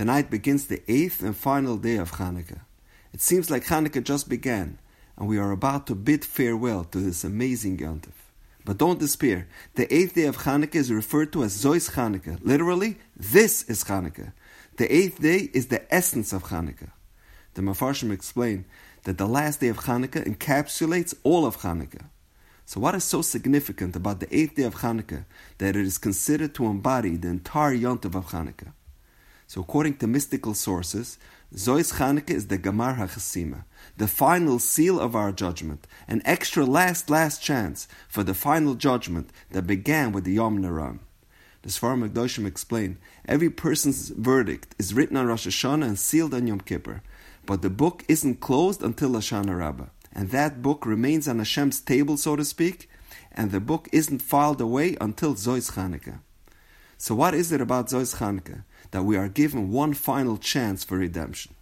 Tonight begins the eighth and final day of Hanukkah. It seems like Hanukkah just began, and we are about to bid farewell to this amazing Yontif. But don't despair. The eighth day of Hanukkah is referred to as Zois Hanukkah. Literally, this is Hanukkah. The eighth day is the essence of Hanukkah. The Mefarshim explain that the last day of Hanukkah encapsulates all of Hanukkah. So, what is so significant about the eighth day of Hanukkah that it is considered to embody the entire Yontiv of Hanukkah? So, according to mystical sources, Zois Chanukah is the Gamar HaChasima, the final seal of our judgment, an extra last, last chance for the final judgment that began with the Yomim Noraim. The Sfarim Magdoshim explain every person's verdict is written on Rosh Hashanah and sealed on Yom Kippur, but the book isn't closed until Hoshana Rabbah, and that book remains on Hashem's table, so to speak, and the book isn't filed away until Zois Chanukah. So, what is it about Zois Chanukah that we are given one final chance for redemption?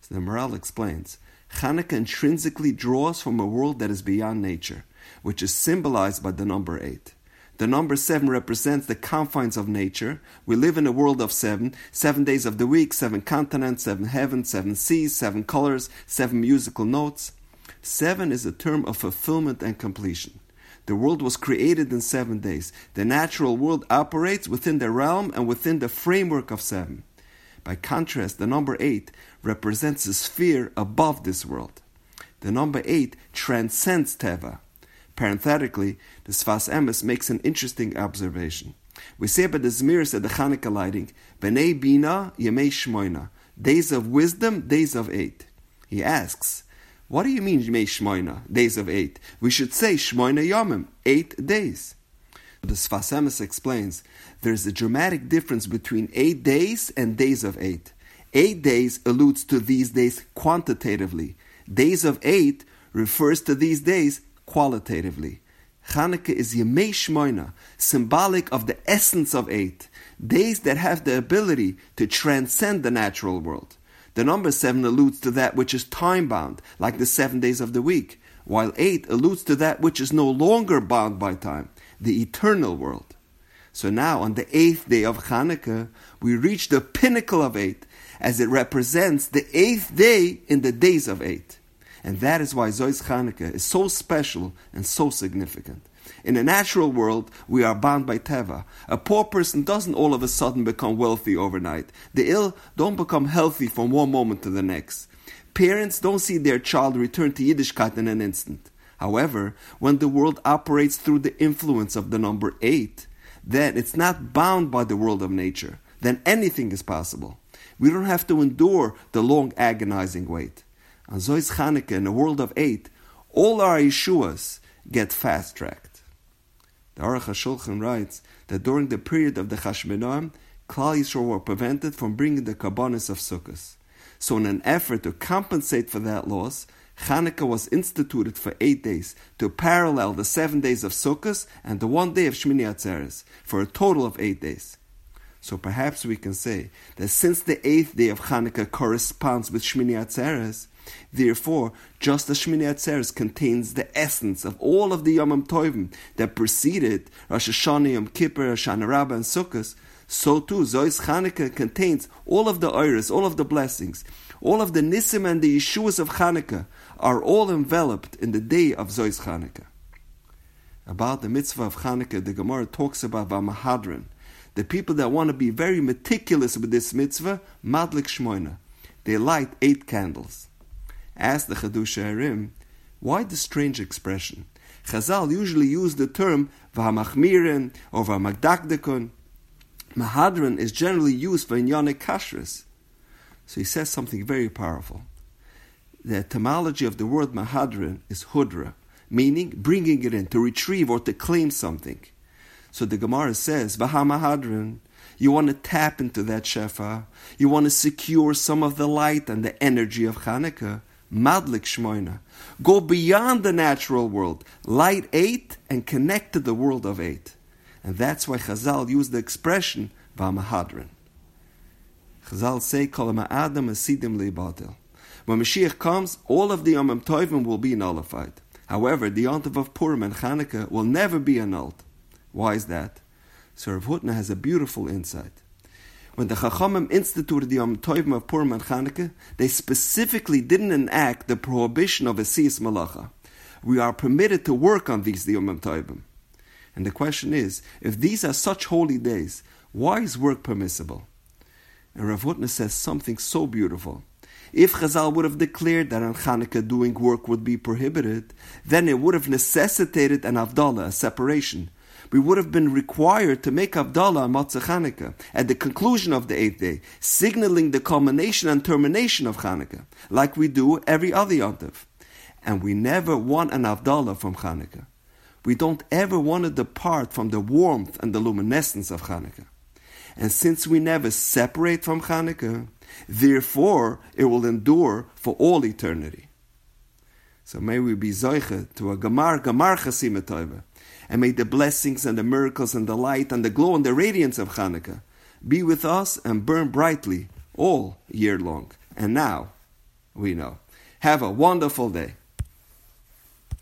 So the Maharal explains Chanukah intrinsically draws from a world that is beyond nature, which is symbolized by the number eight. The number seven represents the confines of nature. We live in a world of seven, seven days of the week, seven continents, seven heavens, seven seas, seven colors, seven musical notes. Seven is a term of fulfillment and completion. The world was created in seven days. The natural world operates within the realm and within the framework of seven. By contrast, the number eight represents a sphere above this world. The number eight transcends Teva. Parenthetically, the Sfas Emes makes an interesting observation. We say about the Zmiris at the Chanukah lighting, B'nei Bina Yemei Shmoina, days of wisdom, days of eight. He asks, what do you mean Yemei Shmoina, days of eight? We should say Shmoina Yomim, eight days. The Sfas Emes explains there's a dramatic difference between eight days and days of eight. Eight days alludes to these days quantitatively. Days of eight refers to these days qualitatively. Chanukah is Yemei Shmoina, symbolic of the essence of eight, days that have the ability to transcend the natural world. The number seven alludes to that which is time bound, like the seven days of the week, while eight alludes to that which is no longer bound by time, the eternal world. So now, on the eighth day of Hanukkah, we reach the pinnacle of eight, as it represents the eighth day in the days of eight. And that is why Zois Hanukkah is so special and so significant. In a natural world, we are bound by teva. A poor person doesn't all of a sudden become wealthy overnight. The ill don't become healthy from one moment to the next. Parents don't see their child return to Yiddishkeit in an instant. However, when the world operates through the influence of the number eight, then it's not bound by the world of nature. Then anything is possible. We don't have to endure the long agonizing wait. On Zois Chanukah, in a world of eight, all our Yeshuas get fast tracked. The Aruch HaShulchan writes that during the period of the Chashmonaim, Klal Yisrael were prevented from bringing the Kabbanis of Sukkot. So, in an effort to compensate for that loss, Chanukah was instituted for eight days to parallel the seven days of Sukkot and the one day of Shmini Atzeres, for a total of eight days. So perhaps we can say that since the eighth day of Chanukah corresponds with Shmini Atzeres, Therefore, just as Shmini Atzeres contains the essence of all of the Yom Tovim that preceded Rosh Hashanah, Yom Kippur, Hoshana Rabbah, and Sukkot, so too Zois Chanukah contains all of the Iris, all of the blessings, all of the Nisim and the Yeshuas of Chanukah are all enveloped in the day of Zois Chanukah. About the mitzvah of Chanukah, the Gemara talks about Vamahadran. The people that want to be very meticulous with this mitzvah, Madlik Shmoina. They light eight candles. Ask the Chiddushei HaRim, why the strange expression? Chazal usually use the term v'hamachmirin or v'hamagdakdekun. Mahadran is generally used for inyonei kashrus. So he says something very powerful. The etymology of the word mahadran is hudra, meaning bringing it in, to retrieve or to claim something. So the Gemara says, Vahamahadran, you want to tap into that shefa, you want to secure some of the light and the energy of Hanukkah. Madlik Shmoina. Go beyond the natural world, light eight, and connect to the world of eight. And that's why Chazal used the expression Vamahadran. Chazal say, Kol Adam Asidim Leibatil. When Mashiach comes, all of the Yom Tovim will be nullified. However, the Yontav of Purim and Chanukah will never be annulled. Why is that? So Rav Hutner has a beautiful insight. When the Chachamim instituted the Yom Tovim of Purim and Chanukah, they specifically didn't enact the prohibition of a Siyas Malacha. We are permitted to work on these Yom Tovim. And the question is, if these are such holy days, why is work permissible? And Rav Hutner says something so beautiful. If Chazal would have declared that on Chanukah doing work would be prohibited, then it would have necessitated an Havdalah, a separation, we would have been required to make Havdalah on Motzei Chanukah at the conclusion of the eighth day, signaling the culmination and termination of Hanukkah, like we do every other Yontif. And we never want an Havdalah from Hanukkah. We don't ever want to depart from the warmth and the luminescence of Hanukkah. And since we never separate from Hanukkah, therefore it will endure for all eternity. So may we be Zoiche to a Gamar, Gamar Chasim and may the blessings and the miracles and the light and the glow and the radiance of Hanukkah be with us and burn brightly all year long. And now we know. Have a wonderful day.